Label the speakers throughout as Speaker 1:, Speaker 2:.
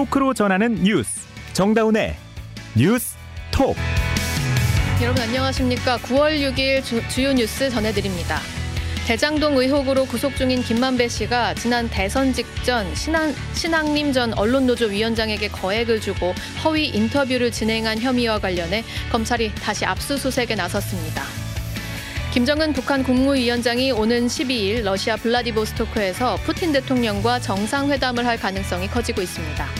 Speaker 1: 토크로 전하는 뉴스 정다운의 뉴스 톡
Speaker 2: 여러분 안녕하십니까? 9월 6일 주, 주요 뉴스 전해드립니다. 대장동 의혹으로 구속 중인 김만배 씨가 지난 대선 직전 신한, 신앙림 전 언론노조 위원장에게 거액을 주고 허위 인터뷰를 진행한 혐의와 관련해 검찰이 다시 압수수색에 나섰습니다. 김정은 북한 국무위원장이 오는 12일 러시아 블라디보스토크에서 푸틴 대통령과 정상회담을 할 가능성이 커지고 있습니다.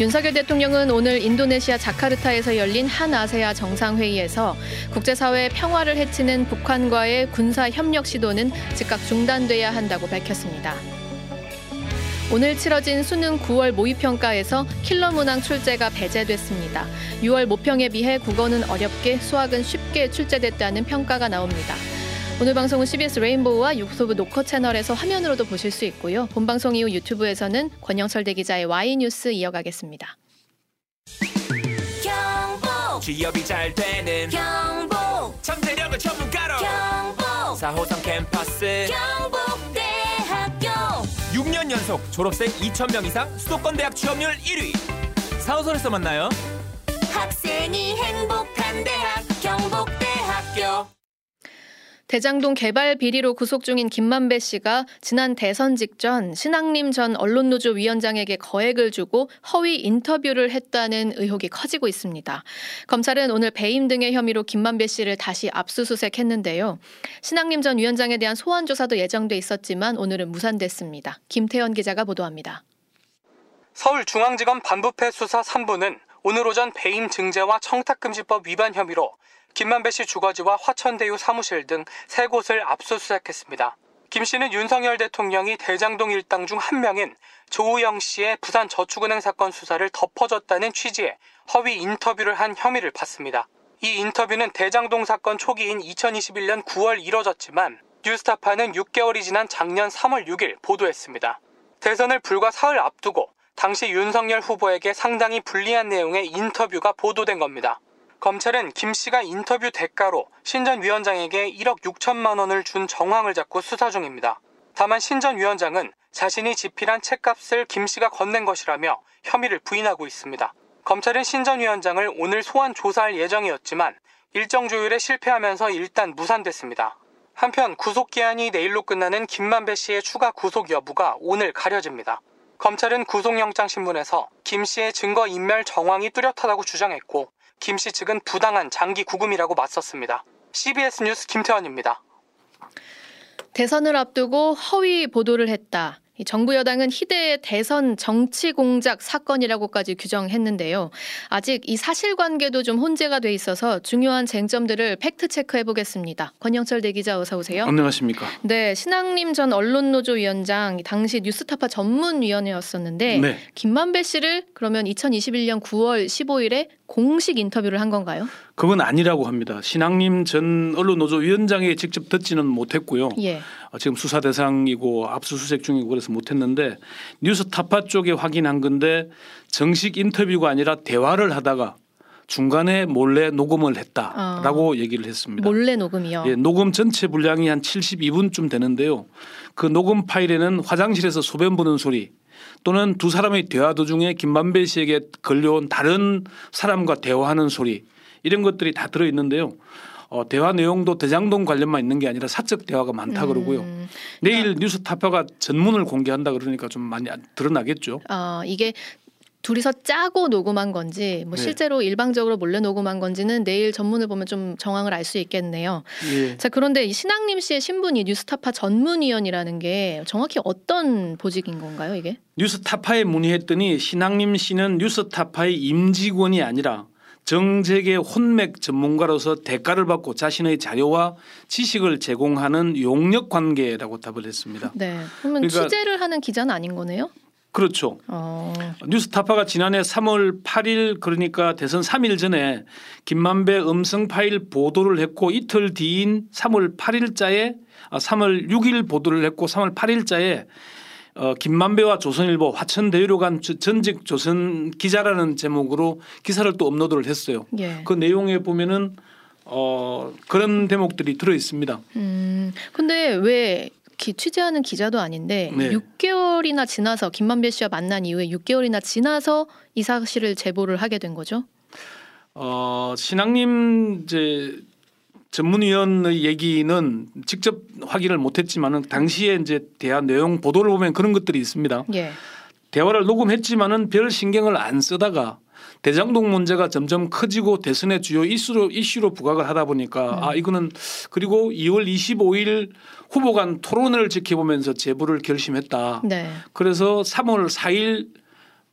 Speaker 2: 윤석열 대통령은 오늘 인도네시아 자카르타에서 열린 한 아세안 정상회의에서 국제사회 평화를 해치는 북한과의 군사 협력 시도는 즉각 중단돼야 한다고 밝혔습니다. 오늘 치러진 수능 9월 모의평가에서 킬러 문항 출제가 배제됐습니다. 6월 모평에 비해 국어는 어렵게 수학은 쉽게 출제됐다는 평가가 나옵니다. 오늘 방송은 CBS 레인보우와 유튜브 노컷 채널에서 화면으로도 보실 수 있고요. 본 방송 이후 유튜브에서는 권영철 대기자의 Y뉴스 이어가겠습니다.
Speaker 3: 경북
Speaker 4: 취업이 잘 되는
Speaker 3: 경북
Speaker 4: 잠재력을 전문가로
Speaker 3: 경북
Speaker 4: 4호선 캠퍼스
Speaker 3: 경북대학교!
Speaker 4: 6년 연속 졸업생 2,000명 이상 수도권 대학 취업률 1위. 4호선에서 만나요.
Speaker 3: 학생이 행복한 대학 경북대학교
Speaker 2: 대장동 개발 비리로 구속 중인 김만배 씨가 지난 대선 직전 신앙림 전 언론노조 위원장에게 거액을 주고 허위 인터뷰를 했다는 의혹이 커지고 있습니다. 검찰은 오늘 배임 등의 혐의로 김만배 씨를 다시 압수수색했는데요. 신앙림 전 위원장에 대한 소환 조사도 예정돼 있었지만 오늘은 무산됐습니다. 김태현 기자가 보도합니다.
Speaker 5: 서울중앙지검 반부패 수사 3부는 오늘 오전 배임 증제와 청탁금지법 위반 혐의로 김만배 씨 주거지와 화천대유 사무실 등 세 곳을 압수수색했습니다. 김 씨는 윤석열 대통령이 대장동 일당 중 한 명인 조우영 씨의 부산 저축은행 사건 수사를 덮어줬다는 취지의 허위 인터뷰를 한 혐의를 받습니다. 이 인터뷰는 대장동 사건 초기인 2021년 9월 이뤄졌지만 뉴스타파는 6개월이 지난 작년 3월 6일 보도했습니다. 대선을 불과 사흘 앞두고 당시 윤석열 후보에게 상당히 불리한 내용의 인터뷰가 보도된 겁니다. 검찰은 김 씨가 인터뷰 대가로 신 전 위원장에게 1억 6천만 원을 준 정황을 잡고 수사 중입니다. 다만 신 전 위원장은 자신이 집필한 책값을 김 씨가 건넨 것이라며 혐의를 부인하고 있습니다. 검찰은 신 전 위원장을 오늘 소환 조사할 예정이었지만 일정 조율에 실패하면서 일단 무산됐습니다. 한편 구속 기한이 내일로 끝나는 김만배 씨의 추가 구속 여부가 오늘 가려집니다. 검찰은 구속영장 신문에서 김 씨의 증거 인멸 정황이 뚜렷하다고 주장했고 김 씨 측은 부당한 장기 구금이라고 맞섰습니다. CBS 뉴스 김태원입니다.
Speaker 2: 대선을 앞두고 허위 보도를 했다. 이 정부 여당은 희대의 대선 정치 공작 사건이라고까지 규정했는데요. 아직 이 사실관계도 좀 혼재가 돼 있어서 중요한 쟁점들을 팩트 체크해 보겠습니다. 권영철 대기자 어서 오세요.
Speaker 6: 안녕하십니까.
Speaker 2: 네, 신앙림 전 언론노조 위원장 당시 뉴스타파 전문위원회였었는데
Speaker 6: 네.
Speaker 2: 김만배 씨를 그러면 2021년 9월 15일에 공식 인터뷰를 한 건가요?
Speaker 6: 그건 아니라고 합니다. 신앙림 전 언론노조 위원장에 직접 듣지는 못했고요.
Speaker 2: 예.
Speaker 6: 어, 지금 수사 대상이고 압수수색 중이고 그래서 못했는데 뉴스타파 쪽에 확인한 건데 정식 인터뷰가 아니라 대화를 하다가 중간에 몰래 녹음을 했다라고 얘기를 했습니다.
Speaker 2: 몰래 녹음이요.
Speaker 6: 예, 녹음 전체 분량이 한 72분쯤 되는데요. 그 녹음 파일에는 화장실에서 소변 보는 소리 또는 두 사람의 대화 도중에 김만배 씨에게 걸려온 다른 사람과 대화하는 소리 이런 것들이 다 들어 있는데요. 어, 대화 내용도 대장동 관련만 있는 게 아니라 사적 대화가 많다 그러고요.
Speaker 2: 음.
Speaker 6: 내일 뉴스 타파가 전문을 공개한다 그러니까 좀 많이 드러나겠죠.
Speaker 2: 어, 이게 둘이서 짜고 녹음한 건지 뭐
Speaker 6: 네.
Speaker 2: 실제로 일방적으로 몰래 녹음한 건지는 내일 전문을 보면 좀 정황을 알 수 있겠네요.
Speaker 6: 예.
Speaker 2: 자 그런데 이 신앙림 씨의 신분이 뉴스타파 전문위원이라는 게 정확히 어떤 보직인 건가요 이게?
Speaker 6: 뉴스타파에 문의했더니 신앙림 씨는 뉴스타파의 임직원이 아니라 정책의 혼맥 전문가로서 대가를 받고 자신의 자료와 지식을 제공하는 용역 관계라고 답을 했습니다.
Speaker 2: 네. 그러면
Speaker 6: 그러니까-
Speaker 2: 취재를 하는 기자는 아닌 거네요?
Speaker 6: 그렇죠.
Speaker 2: 어.
Speaker 6: 뉴스타파가 지난해 3월 8일 그러니까 대선 3일 전에 김만배 음성 파일 보도를 했고 이틀 뒤인 3월 8일자에 아 3월 6일 보도를 했고 3월 8일자에 어, 김만배와 조선일보 화천대유로 간 저- 전직 조선 기자라는 제목으로 기사를 또 업로드를 했어요.
Speaker 2: 예.
Speaker 6: 그 내용에 보면은 어, 그런 대목들이 들어 있습니다.
Speaker 2: 음. 근데 왜 기- 취재하는 기자도 아닌데
Speaker 6: 네.
Speaker 2: 6개월이나 지나서 김만배 씨와 만난 이후에 6개월이나 지나서 이 사실을 제보를 하게 된 거죠.
Speaker 6: 어, 신앙님 이제 전문위원의 얘기는 직접 확인을 못했지만은 당시에 이제 대화 내용 보도를 보면 그런 것들이 있습니다.
Speaker 2: 예.
Speaker 6: 대화를 녹음했지만은 별 신경을 안 쓰다가 대장동 문제가 점점 커지고 대선의 주요 이슈로 이슈로 부각을 하다 보니까 아 이거는 그리고 2월 25일 후보 간 토론을 지켜보면서 제보를 결심했다.
Speaker 2: 네.
Speaker 6: 그래서 3월 4일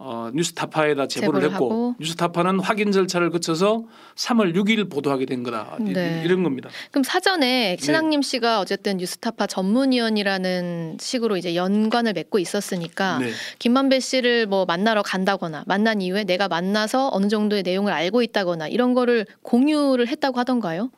Speaker 6: 어, 뉴스타파에다 제보를,
Speaker 2: 제보를
Speaker 6: 했고
Speaker 2: 하고.
Speaker 6: 뉴스타파는 확인 절차를 거쳐서 3월 6일 보도하게 된 거다 이-
Speaker 2: 네.
Speaker 6: 이 런 겁니다.
Speaker 2: 그럼 사전에
Speaker 6: 네.
Speaker 2: 신학님 씨가 어쨌든 뉴스타파 전문위원이라는 식으로 이제 연관을 맺고 있었으니까
Speaker 6: 네.
Speaker 2: 김만배 씨를 뭐 만나러 간다거나 만난 이후에 내가 만나서 어느 정도의 내용을 알고 있다거나 이런 거를 공유를 했다고 하던가요?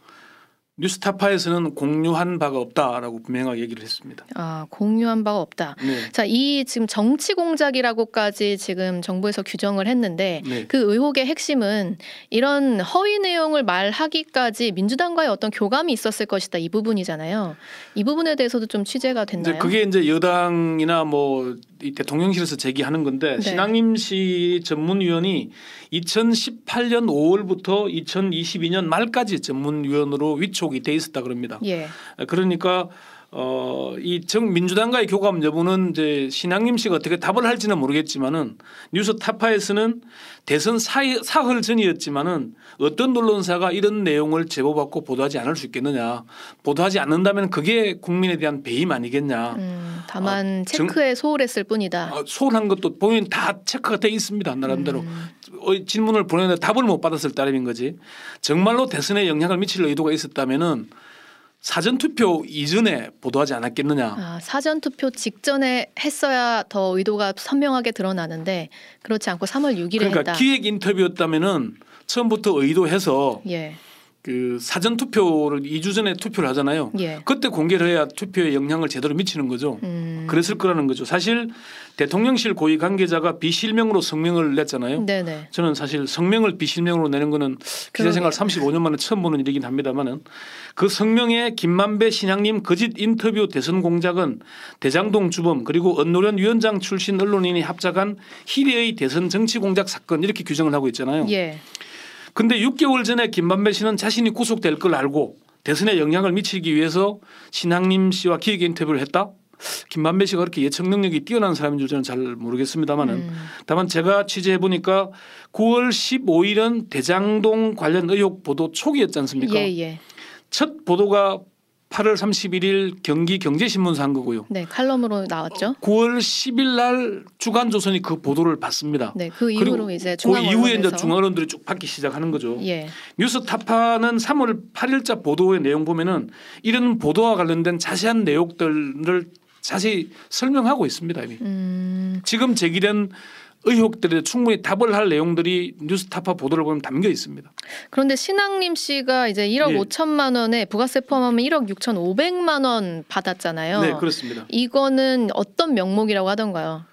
Speaker 6: 뉴스타파에서는 공유한 바가 없다라고 분명하게 얘기를 했습니다.
Speaker 2: 아, 공유한 바가 없다.
Speaker 6: 네.
Speaker 2: 자, 이 지금 정치 공작이라고까지 지금 정부에서 규정을 했는데
Speaker 6: 네.
Speaker 2: 그 의혹의 핵심은 이런 허위 내용을 말하기까지 민주당과의 어떤 교감이 있었을 것이다 이 부분이잖아요. 이 부분에 대해서도 좀 취재가
Speaker 6: 이제
Speaker 2: 됐나요?
Speaker 6: 그게 이제 여당이나 뭐이 대통령실에서 제기하는 건데
Speaker 2: 네.
Speaker 6: 신앙임 씨 전문위원이 2018년 5월부터 2022년 말까지 전문위원으로 위촉이 돼 있었다 그럽니다.
Speaker 2: 예.
Speaker 6: 그러니까 어, 이정 민주당과의 교감 여부는 이제 신앙임 씨가 어떻게 답을 할지는 모르겠지만은 뉴스 타파에서는 대선 사이, 사흘 전이었지만은 어떤 언론사가 이런 내용을 제보받고 보도하지 않을 수 있겠느냐. 보도하지 않는다면 그게 국민에 대한 배임 아니겠냐.
Speaker 2: 음, 다만
Speaker 6: 아, 정-
Speaker 2: 체크에 소홀했을 뿐이다.
Speaker 6: 아, 소홀한 것도 보면 다 체크가 돼 있습니다. 나름대로
Speaker 2: 음.
Speaker 6: 어, 질문을 보내는데 답을 못 받았을 따름인 거지. 정말로 대선에 영향을 미칠 의도가 있었다면은 사전 투표 이전에 보도하지 않았겠느냐.
Speaker 2: 아, 사전 투표 직전에 했어야 더 의도가 선명하게 드러나는데 그렇지 않고 3월 6일에
Speaker 6: 그러니까
Speaker 2: 했다.
Speaker 6: 기획 인터뷰였다면은 처음부터 의도해서
Speaker 2: 예.
Speaker 6: 그 사전 투표를 2주 전에 투표를 하잖아요.
Speaker 2: 예.
Speaker 6: 그때 공개를 해야 투표에 영향을 제대로 미치는 거죠.
Speaker 2: 음.
Speaker 6: 그랬을 거라는 거죠. 사실 대통령실 고위 관계자가 비실명으로 성명을 냈잖아요.
Speaker 2: 네네.
Speaker 6: 저는 사실 성명을 비실명으로 내는 거는 기자생활 35년 만에 처음 보는 일이긴 합니다만은 그 성명에 김만배 신양님 거짓 인터뷰 대선 공작은 대장동 주범 그리고 언노련 위원장 출신 언론인이 합작한 희대의 대선 정치 공작 사건 이렇게 규정을 하고 있잖아요.
Speaker 2: 예.
Speaker 6: 근데 6개월 전에 김만배 씨는 자신이 구속될 걸 알고 대선에 영향을 미치기 위해서 신학님 씨와 기획 인터뷰를 했다. 김만배 씨가 그렇게 예측 능력이 뛰어난 사람인 줄 저는 잘 모르겠습니다만은
Speaker 2: 음.
Speaker 6: 다만 제가 취재해 보니까 9월 15일은 대장동 관련 의혹 보도 초기였지 않습니까?
Speaker 2: 예, 예.
Speaker 6: 첫 보도가 8월 31일 경기 경제신문사 한 거고요.
Speaker 2: 네, 칼럼으로 나왔죠.
Speaker 6: 9월 10일 날 주간조선이 그 보도를 받습니다.
Speaker 2: 네, 그 이후로 이제
Speaker 6: 그 이후에 이제 중앙 언론들이 쭉 받기 시작하는 거죠.
Speaker 2: 예.
Speaker 6: 뉴스 타파는 3월 8일자 보도의 내용 보면은 이런 보도와 관련된 자세한 내용들을 자세히 설명하고 있습니다. 이미.
Speaker 2: 음.
Speaker 6: 지금 제기된 의혹들에 충분히 답을 할 내용들이 뉴스타파 보도를 보면 담겨 있습니다.
Speaker 2: 그런데 신학님 씨가 이제 1억
Speaker 6: 예.
Speaker 2: 5천만 원에 부가세 포함하면 1억 6천 5백만 원 받았잖아요.
Speaker 6: 네, 그렇습니다.
Speaker 2: 이거는 어떤 명목이라고 하던가요?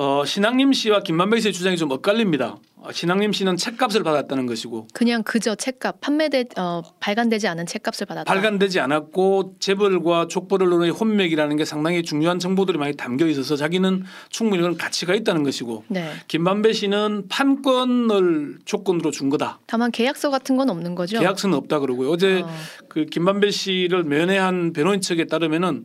Speaker 6: 어, 신학님 씨와 김만배 씨의 주장이 좀 엇갈립니다. 어, 신학님 씨는 책값을 받았다는 것이고
Speaker 2: 그냥 그저 책값 판매돼 어, 발간되지 않은 책값을 받았다.
Speaker 6: 발간되지 않았고 재벌과 족벌 언론의 혼맥이라는 게 상당히 중요한 정보들이 많이 담겨 있어서 자기는 충분히 그런 가치가 있다는 것이고
Speaker 2: 네.
Speaker 6: 김만배 씨는 판권을 조건으로 준 거다.
Speaker 2: 다만 계약서 같은 건 없는 거죠.
Speaker 6: 계약서는 없다 그러고요. 어제
Speaker 2: 어.
Speaker 6: 그 김만배 씨를 면회한 변호인 측에 따르면은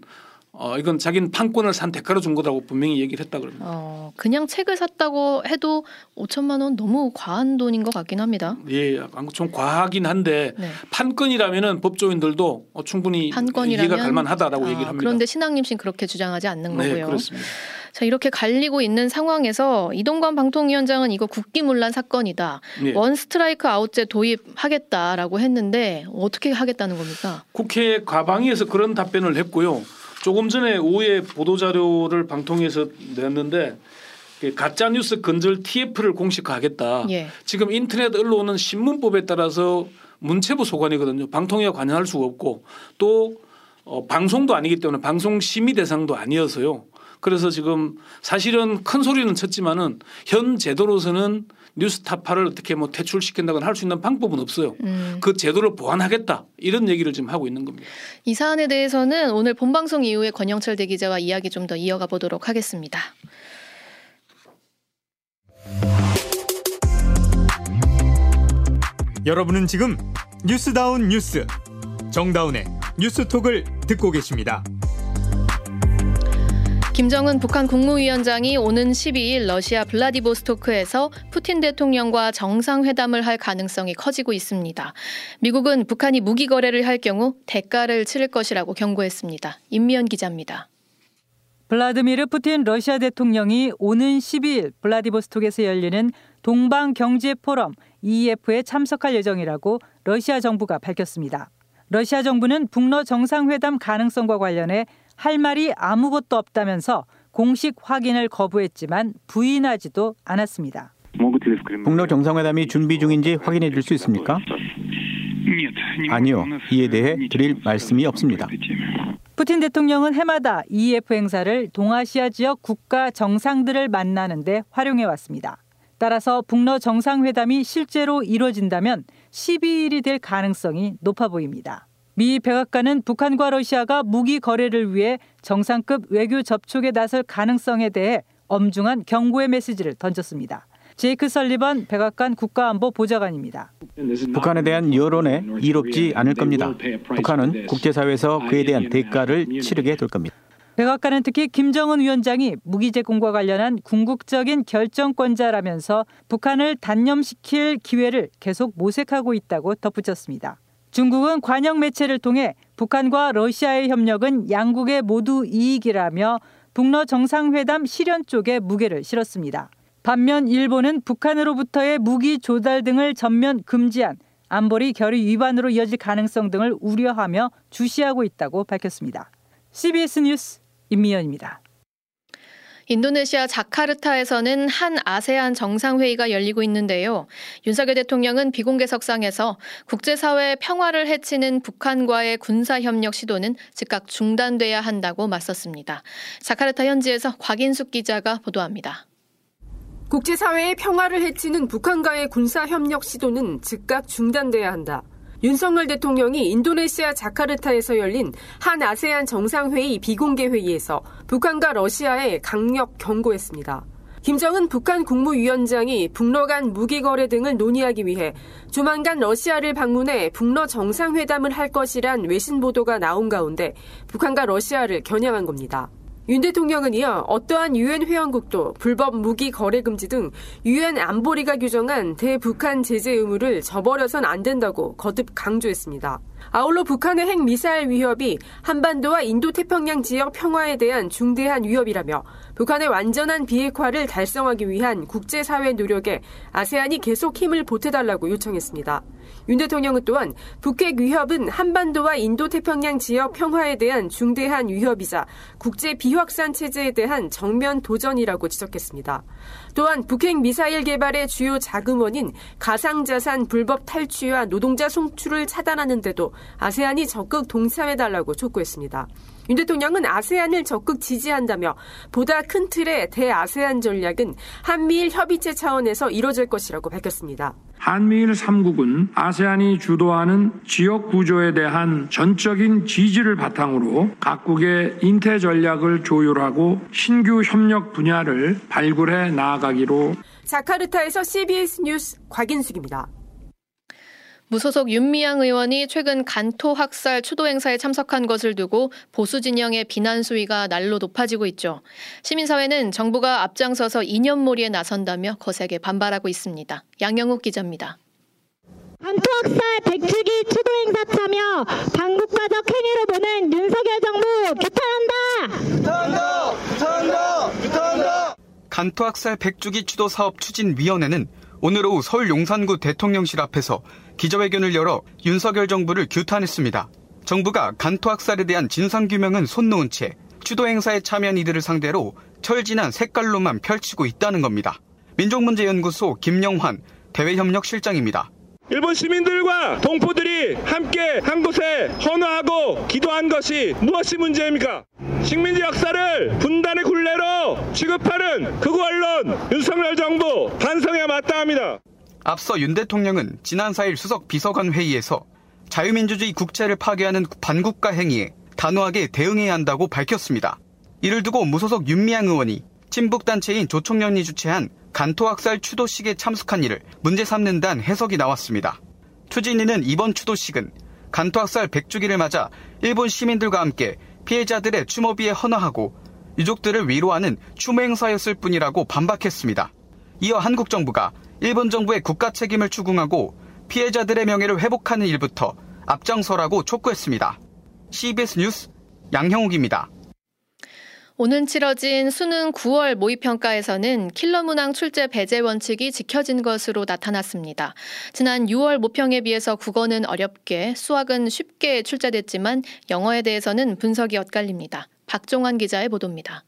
Speaker 6: 어 이건 자기는 판권을 산 대가로 준 거라고 분명히 얘기를 했다 그럽니다.
Speaker 2: 어, 그냥 책을 샀다고 해도 5천만 원 너무 과한 돈인 것 같긴 합니다.
Speaker 6: 예, 좀 과하긴 한데
Speaker 2: 네.
Speaker 6: 판권이라면은 법조인들도 어, 충분히
Speaker 2: 판권이라면
Speaker 6: 이해가 갈만하다라고
Speaker 2: 아,
Speaker 6: 얘기를 합니다.
Speaker 2: 그런데 신학님 씨는 그렇게 주장하지 않는
Speaker 6: 네,
Speaker 2: 거고요.
Speaker 6: 그렇습니다.
Speaker 2: 자 이렇게 갈리고 있는 상황에서 이동관 방통위원장은 이거 국기문란 사건이다.
Speaker 6: 네.
Speaker 2: 원 스트라이크 아웃제 도입하겠다라고 했는데 어떻게 하겠다는 겁니까?
Speaker 6: 국회 과방위에서 그런 답변을 했고요. 조금 전에 오후에 보도 자료를 방통위에서 냈는데 가짜 뉴스 건절 TF를 공식화하겠다.
Speaker 2: 예.
Speaker 6: 지금 인터넷 언론은 신문법에 따라서 문체부 소관이거든요. 방통위가 관여할 수가 없고 또 어, 방송도 아니기 때문에 방송 심의 대상도 아니어서요. 그래서 지금 사실은 큰 소리는 쳤지만은 현 제도로서는 뉴스타파를 어떻게 뭐 퇴출시킨다거나 할 수 있는 방법은 없어요.
Speaker 2: 음.
Speaker 6: 그 제도를 보완하겠다 이런 얘기를 지금 하고 있는 겁니다.
Speaker 2: 이 사안에 대해서는 오늘 본방송 이후에 권영철 대기자와 이야기 좀 더 이어가 보도록 하겠습니다.
Speaker 1: 여러분은 지금 뉴스다운 뉴스 정다운의 뉴스톡을 듣고 계십니다.
Speaker 2: 김정은 북한 국무위원장이 오는 12일 러시아 블라디보스토크에서 푸틴 대통령과 정상회담을 할 가능성이 커지고 있습니다. 미국은 북한이 무기 거래를 할 경우 대가를 치를 것이라고 경고했습니다. 임미연 기자입니다.
Speaker 7: 블라드미르 푸틴 러시아 대통령이 오는 12일 블라디보스톡에서 열리는 동방 경제 포럼 EF에 참석할 예정이라고 러시아 정부가 밝혔습니다. 러시아 정부는 북러 정상회담 가능성과 관련해 할 말이 아무것도 없다면서 공식 확인을 거부했지만 부인하지도 않았습니다.
Speaker 8: 북러 정상회담이 준비 중인지 확인해 줄 수 있습니까? 아니요. 이에 대해 드릴 말씀이 없습니다.
Speaker 7: 푸틴 대통령은 해마다 EF 행사를 동아시아 지역 국가 정상들을 만나는데 활용해 왔습니다. 따라서 북러 정상회담이 실제로 이뤄진다면 12일이 될 가능성이 높아 보입니다. 미 백악관은 북한과 러시아가 무기 거래를 위해 정상급 외교 접촉에 나설 가능성에 대해 엄중한 경고의 메시지를 던졌습니다. 제이크 설리번 백악관 국가안보 보좌관입니다.
Speaker 8: 북한에 대한 여론에 이롭지 않을 겁니다. 북한은 국제사회에서 그에 대한 대가를 치르게 될 겁니다.
Speaker 7: 백악관은 특히 김정은 위원장이 무기 제공과 관련한 궁극적인 결정권자라면서 북한을 단념시킬 기회를 계속 모색하고 있다고 덧붙였습니다. 중국은 관영 매체를 통해 북한과 러시아의 협력은 양국의 모두 이익이라며 북러 정상회담 실현 쪽에 무게를 실었습니다. 반면 일본은 북한으로부터의 무기 조달 등을 전면 금지한 안보리 결의 위반으로 이어질 가능성 등을 우려하며 주시하고 있다고 밝혔습니다. CBS 뉴스 임미연입니다.
Speaker 2: 인도네시아 자카르타에서는 한 아세안 정상회의가 열리고 있는데요. 윤석열 대통령은 비공개석상에서 국제사회의 평화를 해치는 북한과의 군사협력 시도는 즉각 중단돼야 한다고 맞섰습니다. 자카르타 현지에서 곽인숙 기자가 보도합니다.
Speaker 9: 국제사회의 평화를 해치는 북한과의 군사협력 시도는 즉각 중단돼야 한다. 윤석열 대통령이 인도네시아 자카르타에서 열린 한 아세안 정상회의 비공개 회의에서 북한과 러시아에 강력 경고했습니다. 김정은 북한 국무위원장이 북러 간 무기 거래 등을 논의하기 위해 조만간 러시아를 방문해 북러 정상회담을 할 것이란 외신 보도가 나온 가운데 북한과 러시아를 겨냥한 겁니다. 윤 대통령은 이어 어떠한 유엔 회원국도 불법 무기 거래 금지 등 유엔 안보리가 규정한 대북한 제재 의무를 저버려선 안 된다고 거듭 강조했습니다. 아울러 북한의 핵 미사일 위협이 한반도와 인도 태평양 지역 평화에 대한 중대한 위협이라며 북한의 완전한 비핵화를 달성하기 위한 국제사회 노력에 아세안이 계속 힘을 보태달라고 요청했습니다. 윤 대통령은 또한 북핵 위협은 한반도와 인도 태평양 지역 평화에 대한 중대한 위협이자 국제 비확산 체제에 대한 정면 도전이라고 지적했습니다. 또한 북핵 미사일 개발의 주요 자금원인 가상자산 불법 탈취와 노동자 송출을 차단하는데도 아세안이 적극 동참해달라고 촉구했습니다. 윤 대통령은 아세안을 적극 지지한다며 보다 큰 틀의 대아세안 전략은 한미일 협의체 차원에서 이뤄질 것이라고 밝혔습니다.
Speaker 10: 한미일 3국은 아세안이 주도하는 지역 구조에 대한 전적인 지지를 바탕으로 각국의 인태 전략을 조율하고 신규 협력 분야를 발굴해 나아가기로
Speaker 9: 자카르타에서 CBS 뉴스 곽인숙입니다.
Speaker 2: 무소속 윤미향 의원이 최근 간토 학살 추도 행사에 참석한 것을 두고 보수 진영의 비난 수위가 날로 높아지고 있죠. 시민사회는 정부가 앞장서서 이념몰이에 나선다며 거세게 반발하고 있습니다. 양영욱 기자입니다.
Speaker 11: 간토 학살 백주기 추도 행사 참여 반국가적 행위로 보는 윤석열 정부 규탄한다.
Speaker 12: 규탄한다. 규탄한다. 규탄한다.
Speaker 13: 간토 학살 백주기 추도 사업 추진 위원회는 오늘 오후 서울 용산구 대통령실 앞에서 기자회견을 열어 윤석열 정부를 규탄했습니다. 정부가 간토 학살에 대한 진상규명은 손 놓은 채 추도 행사에 참여한 이들을 상대로 철진한 색깔로만 펼치고 있다는 겁니다. 민족문제연구소 김영환 대외협력실장입니다.
Speaker 14: 일본 시민들과 동포들이 함께 한 곳에 헌화하고 기도한 것이 무엇이 문제입니까? 식민지 역사를 분단의 굴레 취급하는 극우 언론 윤석열 정부 반성해야 마땅합니다.
Speaker 13: 앞서 윤 대통령은 지난 4일 수석 비서관 회의에서 자유민주주의 국채를 파괴하는 반국가 행위에 단호하게 대응해야 한다고 밝혔습니다. 이를 두고 무소속 윤미향 의원이 친북단체인 조총련이 주최한 간토학살 추도식에 참석한 일을 문제 삼는다는 해석이 나왔습니다. 추진위는 이번 추도식은 간토학살 100주기를 맞아 일본 시민들과 함께 피해자들의 추모비에 헌화하고 유족들을 위로하는 추모 행사였을 뿐이라고 반박했습니다. 이어 한국 정부가 일본 정부의 국가 책임을 추궁하고 피해자들의 명예를 회복하는 일부터 앞장서라고 촉구했습니다. CBS 뉴스 양형욱입니다.
Speaker 2: 오늘 치러진 수능 9월 모의평가에서는 킬러 문항 출제 배제 원칙이 지켜진 것으로 나타났습니다. 지난 6월 모평에 비해서 국어는 어렵게 수학은 쉽게 출제됐지만 영어에 대해서는 분석이 엇갈립니다. 박종환 기자의 보도입니다.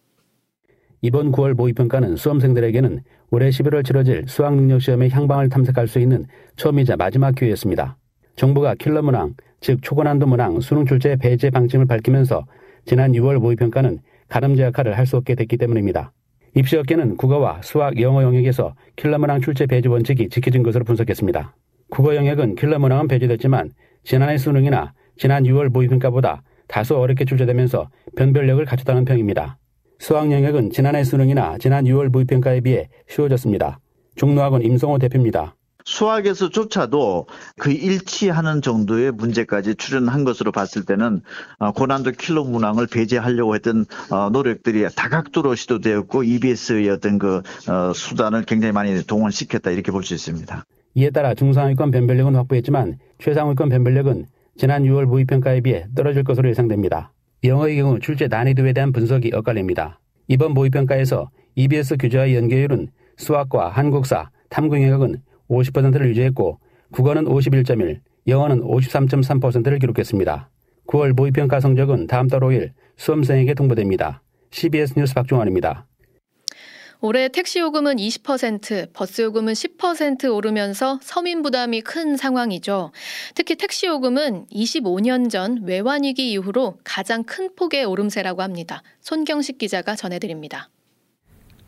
Speaker 15: 이번 9월 모의평가는 수험생들에게는 올해 11월 치러질 수학능력시험의 향방을 탐색할 수 있는 처음이자 마지막 기회였습니다. 정부가 킬러 문항, 즉 초고난도 문항 수능 출제 배제 방침을 밝히면서 지난 6월 모의평가는 가름제 역할을 할 수 없게 됐기 때문입니다. 입시업계는 국어와 수학, 영어 영역에서 킬러 문항 출제 배제 원칙이 지켜진 것으로 분석했습니다. 국어 영역은 킬러 문항은 배제됐지만 지난해 수능이나 지난 6월 모의평가보다 다소 어렵게 출제되면서 변별력을 갖췄다는 평입니다. 수학 영역은 지난해 수능이나 지난 6월 모의평가에 비해 쉬워졌습니다. 종로학원 임성호 대표입니다.
Speaker 16: 수학에서조차도 그 일치하는 정도의 문제까지 출연한 것으로 봤을 때는 어, 고난도 킬러 문항을 배제하려고 했던 어, 노력들이 다각도로 시도되었고 EBS의 어떤 그 어, 수단을 굉장히 많이 동원시켰다 이렇게 볼 수 있습니다.
Speaker 15: 이에 따라 중상위권 변별력은 확보했지만 최상위권 변별력은 지난 6월 모의평가에 비해 떨어질 것으로 예상됩니다. 영어의 경우 출제 난이도에 대한 분석이 엇갈립니다. 이번 모의평가에서 EBS 교재와의 연계율은 수학과 한국사, 탐구 영역은 50%를 유지했고 국어는 51.1, 영어는 53.3%를 기록했습니다. 9월 모의평가 성적은 다음 달 5일 수험생에게 통보됩니다. CBS 뉴스 박종환입니다.
Speaker 2: 올해 택시 요금은 20%, 버스 요금은 10% 오르면서 서민 부담이 큰 상황이죠. 특히 택시 요금은 25년 전 외환위기 이후로 가장 큰 폭의 오름세라고 합니다. 손경식 기자가 전해드립니다.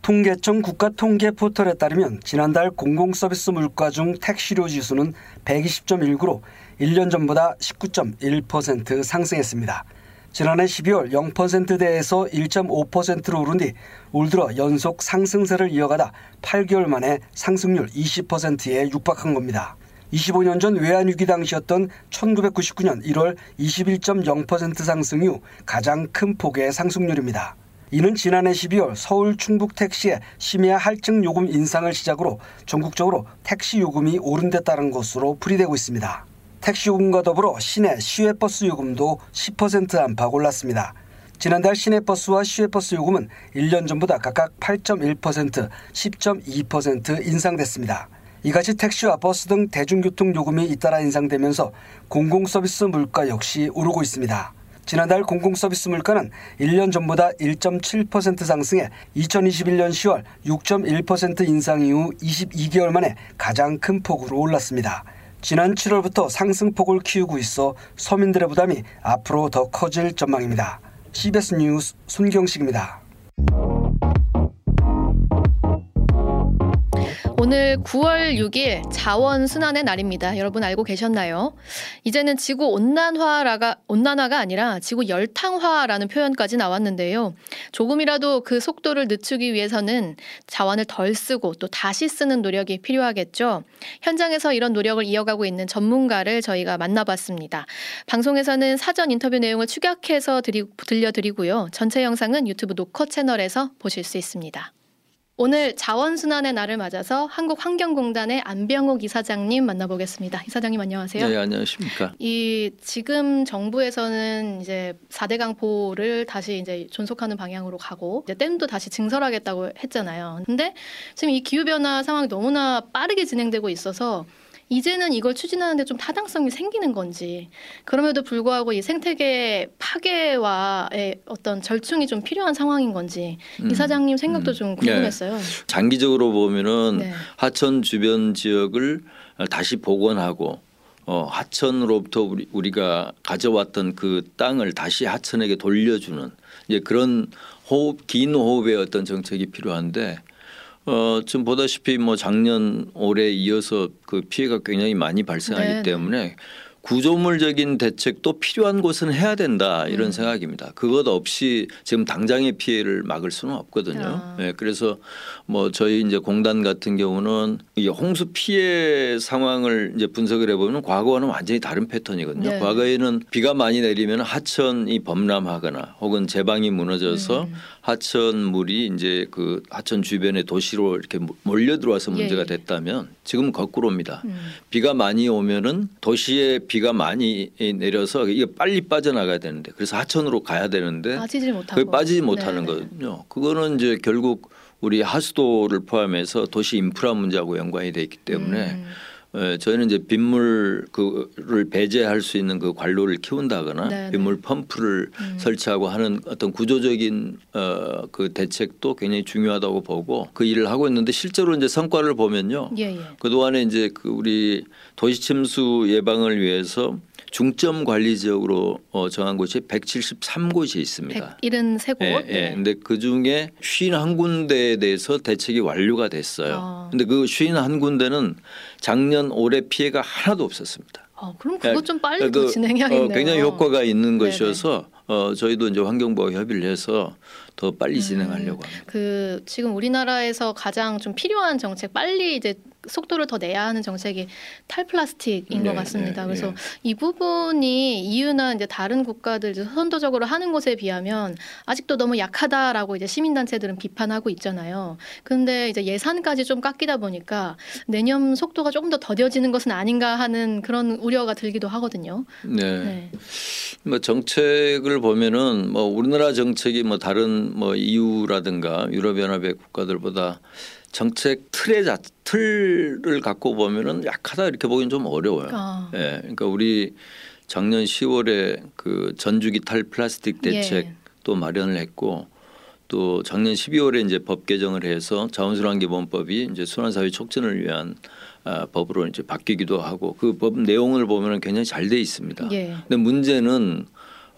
Speaker 17: 통계청 국가통계 포털에 따르면 지난달 공공서비스 물가 중 택시료 지수는 120.19로 1년 전보다 19.1% 상승했습니다. 지난해 12월 0%대에서 1.5%로 오른 뒤 올 들어 연속 상승세를 이어가다 8개월 만에 상승률 20%에 육박한 겁니다. 25년 전 외환위기 당시였던 1999년 1월 21.0% 상승 이후 가장 큰 폭의 상승률입니다. 이는 지난해 12월 서울 충북 택시의 심야 할증 요금 인상을 시작으로 전국적으로 택시 요금이 오른 데 따른 것으로 풀이되고 있습니다. 택시 요금과 더불어 시내 시외버스 요금도 10% 안팎 올랐습니다. 지난달 시내버스와 시외버스 요금은 1년 전보다 각각 8.1%, 10.2% 인상됐습니다. 이같이 택시와 버스 등 대중교통 요금이 잇따라 인상되면서 공공서비스 물가 역시 오르고 있습니다. 지난달 공공서비스 물가는 1년 전보다 1.7% 상승해 2021년 10월 6.1% 인상 이후 22개월 만에 가장 큰 폭으로 올랐습니다. 지난 7월부터 상승폭을 키우고 있어 서민들의 부담이 앞으로 더 커질 전망입니다. CBS 뉴스 손경식입니다.
Speaker 2: 오늘 9월 6일 자원 순환의 날입니다. 여러분 알고 계셨나요? 이제는 지구 온난화가 온난화가 아니라 지구 열탕화라는 표현까지 나왔는데요. 조금이라도 그 속도를 늦추기 위해서는 자원을 덜 쓰고 또 다시 쓰는 노력이 필요하겠죠. 현장에서 이런 노력을 이어가고 있는 전문가를 저희가 만나봤습니다. 방송에서는 사전 인터뷰 내용을 축약해서 드리, 들려드리고요. 전체 영상은 유튜브 노커 채널에서 보실 수 있습니다. 오늘 자원순환의 날을 맞아서 한국환경공단의 안병욱 이사장님 만나보겠습니다. 이사장님 안녕하세요.
Speaker 18: 네, 안녕하십니까.
Speaker 2: 이 지금 정부에서는 이제 4대 강포를 다시 이제 존속하는 방향으로 가고 이제 댐도 다시 증설하겠다고 했잖아요. 근데 지금 이 기후 변화 상황이 너무나 빠르게 진행되고 있어서 이제는 이걸 추진하는데 좀 타당성이 생기는 건지 그럼에도 불구하고 이 생태계 파괴와의 어떤 절충이 좀 필요한 상황인 건지 음. 이 사장님 생각도 음. 좀 궁금했어요. 네.
Speaker 18: 장기적으로 보면은 네. 하천 주변 지역을 다시 복원하고 어, 하천으로부터 우리, 우리가 가져왔던 그 땅을 다시 하천에게 돌려주는 이제 그런 호흡 긴 호흡의 어떤 정책이 필요한데 어, 지금 보다시피 뭐 작년 올해 이어서 그 피해가 굉장히 많이 발생하기
Speaker 2: 네.
Speaker 18: 때문에 구조물적인 대책도 필요한 곳은 해야 된다 이런
Speaker 2: 음.
Speaker 18: 생각입니다. 그것 없이 지금 당장의 피해를 막을 수는 없거든요.
Speaker 2: 아.
Speaker 18: 예, 그래서 뭐 저희 이제 공단 같은 경우는 이 홍수 피해 상황을 이제 분석을 해보면 과거와는 완전히 다른 패턴이거든요.
Speaker 2: 네.
Speaker 18: 과거에는 비가 많이 내리면 하천이 범람하거나 혹은 제방이 무너져서
Speaker 2: 음.
Speaker 18: 하천 물이 이제 그 하천 주변의 도시로 이렇게 몰려 들어와서
Speaker 2: 예,
Speaker 18: 문제가
Speaker 2: 예.
Speaker 18: 됐다면 지금은 거꾸로입니다.
Speaker 2: 음.
Speaker 18: 비가 많이 오면은 도시에 비가 많이 내려서 이게 빨리 빠져나가야 되는데 그래서 하천으로 가야 되는데
Speaker 2: 빠지지 못하고.
Speaker 18: 거기 빠지지 못하는
Speaker 2: 네네.
Speaker 18: 거거든요. 그거는 이제 결국 우리 하수도를 포함해서 도시 인프라 문제하고 연관이 돼 있기 때문에
Speaker 2: 음.
Speaker 18: 에, 저희는 이제 빗물 그를 배제할 수 있는 그 관로를 키운다거나
Speaker 2: 네네.
Speaker 18: 빗물 펌프를
Speaker 2: 음.
Speaker 18: 설치하고 하는 어떤 구조적인 어, 그 대책도 굉장히 중요하다고 보고 그 일을 하고 있는데 실제로 이제 성과를 보면요.
Speaker 2: 예, 예.
Speaker 18: 그 동안에 이제 그 우리 도시 침수 예방을 위해서 중점 관리 지역으로 어, 정한 곳이 173곳이 있습니다.
Speaker 2: 173곳.
Speaker 18: 예, 예. 근데 그 중에 51군데에 대해서 대책이 완료가 됐어요.
Speaker 2: 아.
Speaker 18: 근데 그 51군데는 작년 올해 피해가 하나도 없었습니다.
Speaker 2: 어, 그럼 그것 좀 빨리
Speaker 18: 예,
Speaker 2: 더
Speaker 18: 그,
Speaker 2: 진행해야겠네요.
Speaker 18: 어, 굉장히 효과가 있는
Speaker 2: 네네.
Speaker 18: 것이어서 어, 저희도 이제 환경부와 협의를 해서 더 빨리
Speaker 2: 음.
Speaker 18: 진행하려고 합니다.
Speaker 2: 그 지금 우리나라에서 가장 좀 필요한 정책 빨리 이제 속도를 더 내야 하는 정책이 탈플라스틱인
Speaker 18: 네,
Speaker 2: 것 같습니다.
Speaker 18: 네,
Speaker 2: 그래서
Speaker 18: 네.
Speaker 2: 이 부분이 EU나 이제 다른 국가들 선도적으로 하는 것에 비하면 아직도 너무 약하다라고 이제 시민단체들은 비판하고 있잖아요. 근데 이제 예산까지 좀 깎이다 보니까 내년 속도가 조금 더 더뎌지는 것은 아닌가 하는 그런 우려가 들기도 하거든요.
Speaker 18: 네.
Speaker 2: 네.
Speaker 18: 뭐 정책을 보면은 뭐 우리나라 정책이 뭐 다른 뭐 EU라든가 유럽연합의 국가들보다 정책 틀의 자, 틀을 갖고 보면은 약하다 이렇게 보기는 좀 어려워요.
Speaker 2: 아.
Speaker 18: 예. 그러니까 우리 작년 10월에 그 전주기 탈 플라스틱 대책
Speaker 2: 예.
Speaker 18: 또 마련을 했고 또 작년 12월에 이제 법 개정을 해서 자원순환기본법이 이제 순환사회 촉진을 위한 아, 법으로 이제 바뀌기도 하고 그 법 내용을 보면은 굉장히 잘 돼 있습니다.
Speaker 2: 예.
Speaker 18: 근데 문제는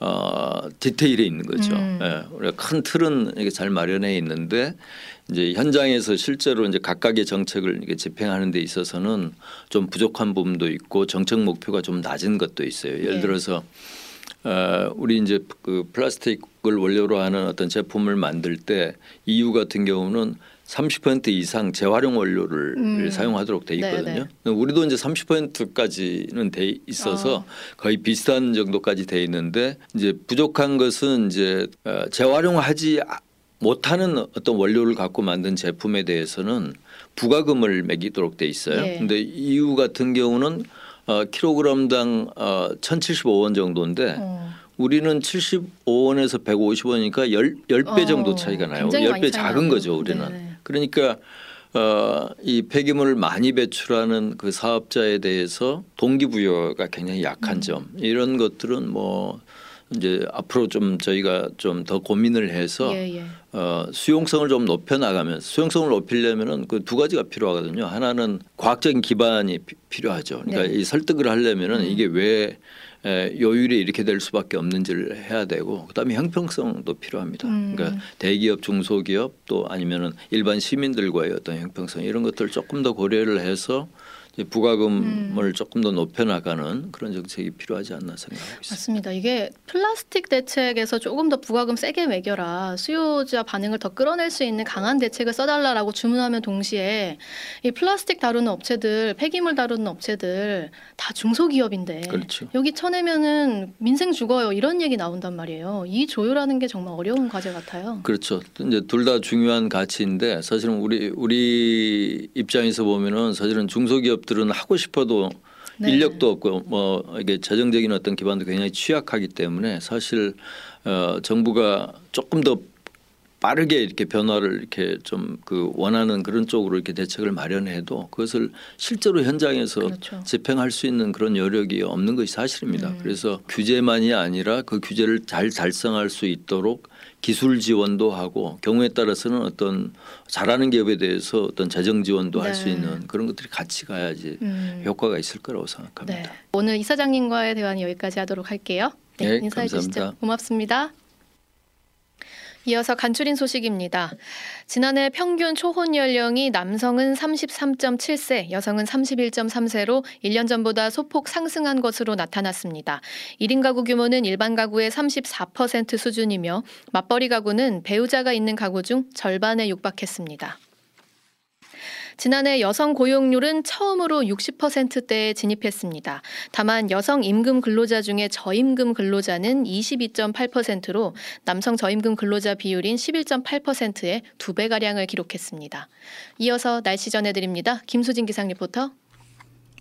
Speaker 18: 어, 디테일에 있는 거죠.
Speaker 2: 음.
Speaker 18: 예, 우리가 큰 틀은 이게 잘 마련해 있는데 이제 현장에서 실제로 이제 각각의 정책을 이게 집행하는 데 있어서는 좀 부족한 부분도 있고 정책 목표가 좀 낮은 것도 있어요. 예를
Speaker 2: 예.
Speaker 18: 들어서 어, 우리 이제 그 플라스틱을 원료로 하는 어떤 제품을 만들 때 EU 같은 경우는 30% 이상 재활용 원료를
Speaker 2: 음.
Speaker 18: 사용하도록 돼 있거든요.
Speaker 2: 네네.
Speaker 18: 근데 우리도 이제 30%까지는 돼 있어서
Speaker 2: 아.
Speaker 18: 거의 비슷한 정도까지 돼 있는데 이제 부족한 것은 이제 어, 재활용하지 아- 못하는 어떤 원료를 갖고 만든 제품에 대해서는 부가금을 매기도록 돼 있어요.
Speaker 2: 예.
Speaker 18: 근데 EU 같은 경우는 어, 킬로그램당 어, 1,075원 정도인데
Speaker 2: 어.
Speaker 18: 우리는 75원에서 150원이니까 10, 10배 정도
Speaker 2: 어,
Speaker 18: 차이가 나요.
Speaker 2: 굉장히 많이
Speaker 18: 10배
Speaker 2: 차이
Speaker 18: 작은. 거죠, 우리는.
Speaker 2: 네네.
Speaker 18: 그러니까 어, 이 폐기물을 많이 배출하는 그 사업자에 대해서 동기부여가 굉장히 약한
Speaker 2: 음.
Speaker 18: 점 이런 것들은 뭐 이제 앞으로 좀 저희가 좀 더 고민을 해서
Speaker 2: 예, 예.
Speaker 18: 어, 수용성을 좀 높여 나가면 수용성을 높이려면은 그 두 가지가 필요하거든요. 하나는 과학적인 기반이 피- 필요하죠. 그러니까
Speaker 2: 네.
Speaker 18: 이 설득을 하려면은
Speaker 2: 음.
Speaker 18: 이게 왜 에, 요율이 이렇게 될 수밖에 없는지를 해야 되고 그다음에 형평성도 필요합니다.
Speaker 2: 음.
Speaker 18: 그러니까 대기업, 중소기업 또 아니면은 일반 시민들과의 어떤 형평성 이런 것들을 조금 더 고려를 해서 부가금을
Speaker 2: 음.
Speaker 18: 조금 더 높여 나가는 그런 정책이 필요하지 않나 생각하고 있습니다.
Speaker 2: 맞습니다. 이게 플라스틱 대책에서 조금 더 부가금 세게 매겨라 수요자 반응을 더 끌어낼 수 있는 강한 대책을 써달라라고 주문하면 동시에 이 플라스틱 다루는 업체들, 폐기물 다루는 업체들 다 중소기업인데
Speaker 18: 그렇죠.
Speaker 2: 여기 쳐내면은 민생 죽어요 이런 얘기 나온단 말이에요. 이 조율하는 게 정말 어려운 과제 같아요.
Speaker 18: 그렇죠. 이제 둘 다 중요한 가치인데 사실은 우리 우리 입장에서 보면은 사실은 중소기업 들은 하고 싶어도
Speaker 2: 네.
Speaker 18: 인력도 없고 뭐 이게 재정적인 어떤 기반도 굉장히 취약하기 때문에 사실 어 정부가 조금 더 빠르게 이렇게 변화를 이렇게 좀 그 원하는 그런 쪽으로 이렇게 대책을 마련해도 그것을 실제로 현장에서
Speaker 2: 그렇죠.
Speaker 18: 집행할 수 있는 그런 여력이 없는 것이 사실입니다.
Speaker 2: 음.
Speaker 18: 그래서 규제만이 아니라 그 규제를 잘 달성할 수 있도록 기술 지원도 하고 경우에 따라서는 어떤 잘하는 기업에 대해서 어떤 재정 지원도 할수
Speaker 2: 네.
Speaker 18: 있는 그런 것들이 같이 가야지
Speaker 2: 음.
Speaker 18: 효과가 있을 거라고 생각합니다.
Speaker 2: 네. 오늘 이사장님과의 대화는 여기까지 하도록 할게요. 네,
Speaker 18: 네,
Speaker 2: 인사해 주시죠.
Speaker 18: 감사합니다.
Speaker 2: 고맙습니다. 이어서 간추린 소식입니다. 지난해 평균 초혼 연령이 남성은 33.7세, 여성은 31.3세로 1년 전보다 소폭 상승한 것으로 나타났습니다. 1인 가구 규모는 일반 가구의 34% 수준이며 맞벌이 가구는 배우자가 있는 가구 중 절반에 육박했습니다. 지난해 여성 고용률은 처음으로 60%대에 진입했습니다. 다만 여성 임금 근로자 중에 저임금 근로자는 22.8%로 남성 저임금 근로자 비율인 11.8%의 두 배가량을 기록했습니다. 이어서 날씨 전해드립니다. 김수진 기상 리포터.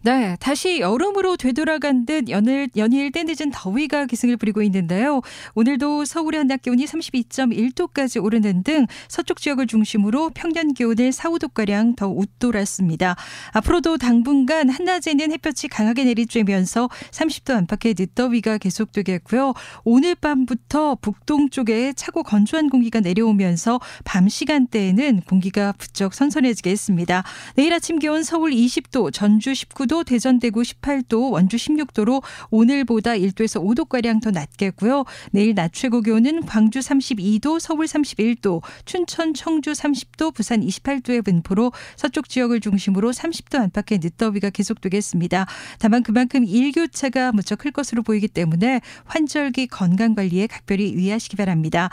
Speaker 19: 네, 다시 여름으로 되돌아간 듯 연일, 연일 때늦은 더위가 기승을 부리고 있는데요. 오늘도 서울의 한낮 기온이 32.1도까지 오르는 등 서쪽 지역을 중심으로 평년 기온을 4, 5도가량 더 웃돌았습니다. 앞으로도 당분간 한낮에는 햇볕이 강하게 내리쬐면서 30도 안팎의 늦더위가 계속되겠고요. 오늘 밤부터 북동쪽에 차고 건조한 공기가 내려오면서 밤 시간대에는 공기가 부쩍 선선해지겠습니다. 내일 아침 기온 서울 20도, 전주 19도, 대전 대구 18도, 원주 16도로 오늘보다 1도에서 5도가량 더 낮겠고요. 내일 낮 최고 기온은 광주 32도, 서울 31도, 춘천, 청주 30도, 부산 28도의 분포로 서쪽 지역을 중심으로 30도 안팎의 늦더위가 계속되겠습니다. 다만 그만큼 일교차가 무척 클 것으로 보이기 때문에 환절기 건강 관리에 각별히 유의하시기 바랍니다.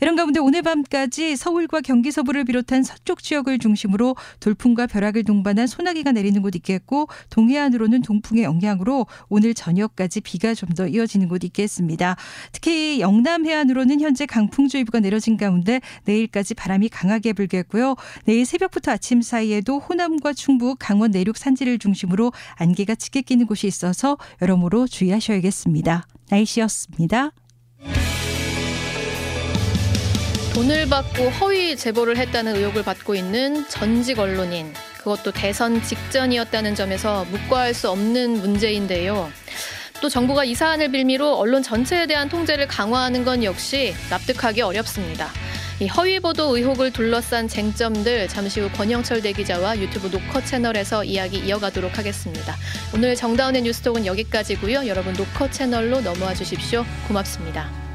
Speaker 19: 이런 가운데 오늘 밤까지 서울과 경기 서부를 비롯한 서쪽 지역을 중심으로 돌풍과 벼락을 동반한 소나기가 내리는 곳 있겠고 동해안으로는 동풍의 영향으로 오늘 저녁까지 비가 좀 더 이어지는 곳 있겠습니다. 특히 영남 해안으로는 현재 강풍주의보가 내려진 가운데 내일까지 바람이 강하게 불겠고요. 내일 새벽부터 아침 사이에도 호남과 충북, 강원 내륙 산지를 중심으로 안개가 짙게 끼는 곳이 있어서 여러모로 주의하셔야겠습니다. 날씨였습니다.
Speaker 2: 돈을 받고 허위 제보를 했다는 의혹을 받고 있는 전직 언론인. 그것도 대선 직전이었다는 점에서 묵과할 수 없는 문제인데요. 또 정부가 이 사안을 빌미로 언론 전체에 대한 통제를 강화하는 건 역시 납득하기 어렵습니다. 이 허위 보도 의혹을 둘러싼 쟁점들 잠시 후 권영철 대기자와 유튜브 노컷 채널에서 이야기 이어가도록 하겠습니다. 오늘 정다운의 뉴스톡은 여기까지고요. 여러분 노컷 채널로 넘어와 주십시오. 고맙습니다.